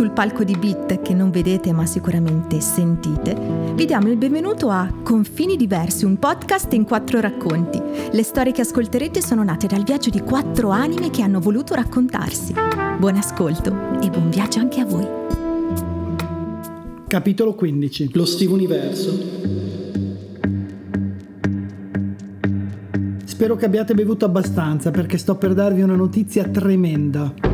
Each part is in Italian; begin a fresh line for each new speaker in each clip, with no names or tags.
sul palco di Beat che non vedete ma sicuramente sentite, vi diamo il benvenuto a Confini Diversi, un podcast in quattro racconti. Le storie che ascolterete sono nate dal viaggio di quattro anime che hanno voluto raccontarsi. Buon ascolto e buon viaggio anche a voi.
Capitolo 15 Lo Steve Universo Spero che abbiate bevuto abbastanza perché sto per darvi una notizia tremenda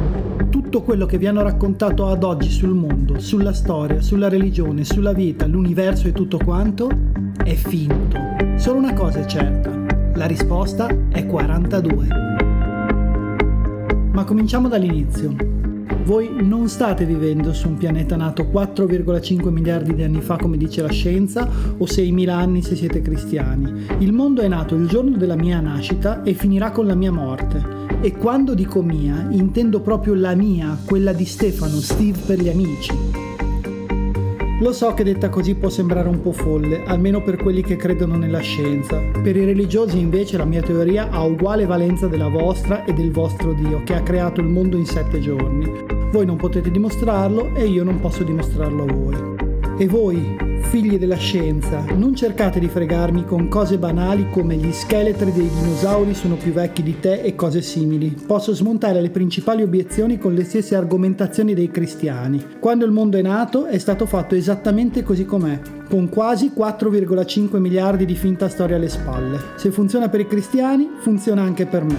tutto quello che vi hanno raccontato ad oggi sul mondo, sulla storia, sulla religione, sulla vita, l'universo e tutto quanto è finto. Solo una cosa è certa, la risposta è 42. Ma cominciamo dall'inizio. Voi non state vivendo su un pianeta nato 4,5 miliardi di anni fa come dice la scienza o 6.000 anni se siete cristiani. Il mondo è nato il giorno della mia nascita e finirà con la mia morte. E quando dico mia, intendo proprio la mia, quella di Stefano, Steve per gli amici. Lo so che detta così può sembrare un po' folle, almeno per quelli che credono nella scienza. Per i religiosi invece la mia teoria ha uguale valenza della vostra e del vostro Dio, che ha creato il mondo in sette giorni. Voi non potete dimostrarlo e io non posso dimostrarlo a voi. E voi, figli della scienza, non cercate di fregarmi con cose banali come gli scheletri dei dinosauri sono più vecchi di te e cose simili. Posso smontare le principali obiezioni con le stesse argomentazioni dei cristiani. Quando il mondo è nato è stato fatto esattamente così com'è, con quasi 4,5 miliardi di finta storia alle spalle. Se funziona per i cristiani, funziona anche per me.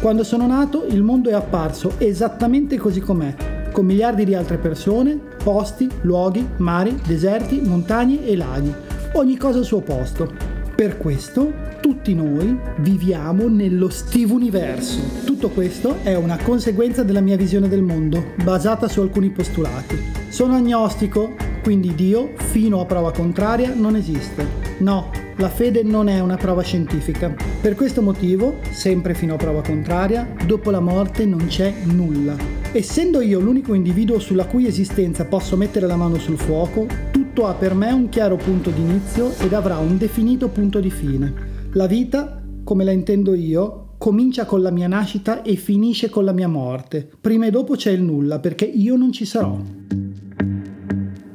Quando sono nato il mondo è apparso esattamente così com'è, con miliardi di altre persone, posti, luoghi, mari, deserti, montagne e laghi, ogni cosa al suo posto. Per questo tutti noi viviamo nello Steve Universo. Tutto questo è una conseguenza della mia visione del mondo, basata su alcuni postulati. Sono agnostico, quindi Dio, fino a prova contraria, non esiste. No, la fede non è una prova scientifica. Per questo motivo, sempre fino a prova contraria, dopo la morte non c'è nulla. Essendo io l'unico individuo sulla cui esistenza posso mettere la mano sul fuoco, tutto ha per me un chiaro punto di inizio ed avrà un definito punto di fine. La vita, come la intendo io, comincia con la mia nascita e finisce con la mia morte. Prima e dopo c'è il nulla, perché io non ci sarò.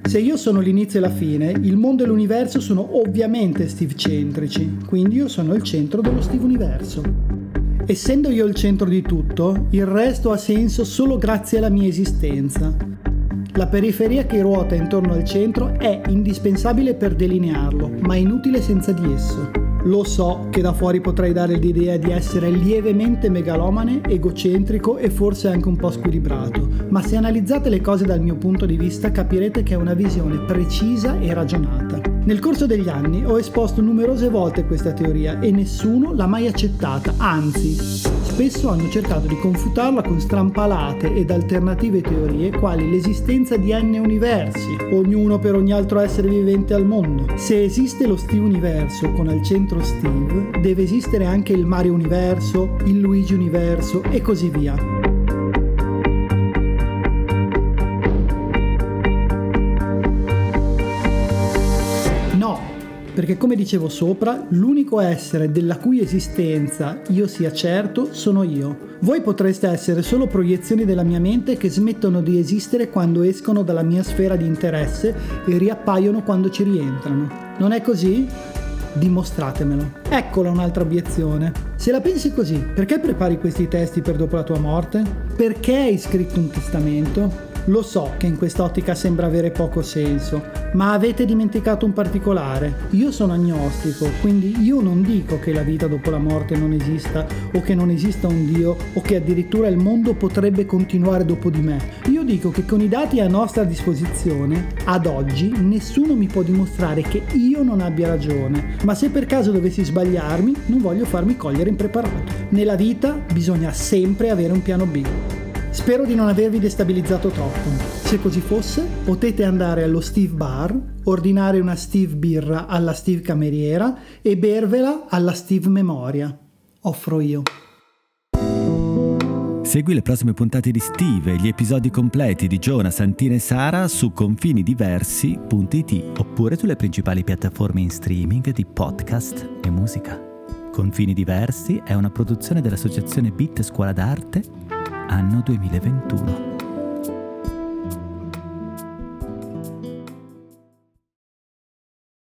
Se io sono l'inizio e la fine, il mondo e l'universo sono ovviamente Steve-centrici, quindi io sono il centro dello Steve Universo. Essendo io il centro di tutto, il resto ha senso solo grazie alla mia esistenza. La periferia che ruota intorno al centro è indispensabile per delinearlo, ma inutile senza di esso. Lo so che da fuori potrei dare l'idea di essere lievemente megalomane, egocentrico e forse anche un po' squilibrato, ma se analizzate le cose dal mio punto di vista capirete che è una visione precisa e ragionata. Nel corso degli anni ho esposto numerose volte questa teoria e nessuno l'ha mai accettata, anzi, spesso hanno cercato di confutarla con strampalate ed alternative teorie quali l'esistenza di n universi, ognuno per ogni altro essere vivente al mondo. Se esiste lo Steve Universo con al centro Steve, deve esistere anche il Mario Universo, il Luigi Universo e così via. perché come dicevo sopra, l'unico essere della cui esistenza io sia certo sono io. Voi potreste essere solo proiezioni della mia mente che smettono di esistere quando escono dalla mia sfera di interesse e riappaiono quando ci rientrano. Non è così? Dimostratemelo. Eccola un'altra obiezione. Se la pensi così, perché prepari questi testi per dopo la tua morte? Perché hai scritto un testamento? Lo so che in quest'ottica sembra avere poco senso, ma avete dimenticato un particolare. Io sono agnostico, quindi io non dico che la vita dopo la morte non esista o che non esista un Dio o che addirittura il mondo potrebbe continuare dopo di me. Io dico che con i dati a nostra disposizione, ad oggi, nessuno mi può dimostrare che io non abbia ragione, ma se per caso dovessi sbagliarmi, non voglio farmi cogliere impreparato. Nella vita bisogna sempre avere un piano B. Spero di non avervi destabilizzato troppo. Se così fosse, potete andare allo Steve Bar, ordinare una Steve birra alla Steve cameriera e bervela alla Steve memoria. Offro io.
Segui le prossime puntate di Steve e gli episodi completi di Giona, Santina e Sara su confinidiversi.it oppure sulle principali piattaforme in streaming di podcast e musica. Confini Diversi è una produzione dell'associazione Bit Scuola d'Arte anno 2021.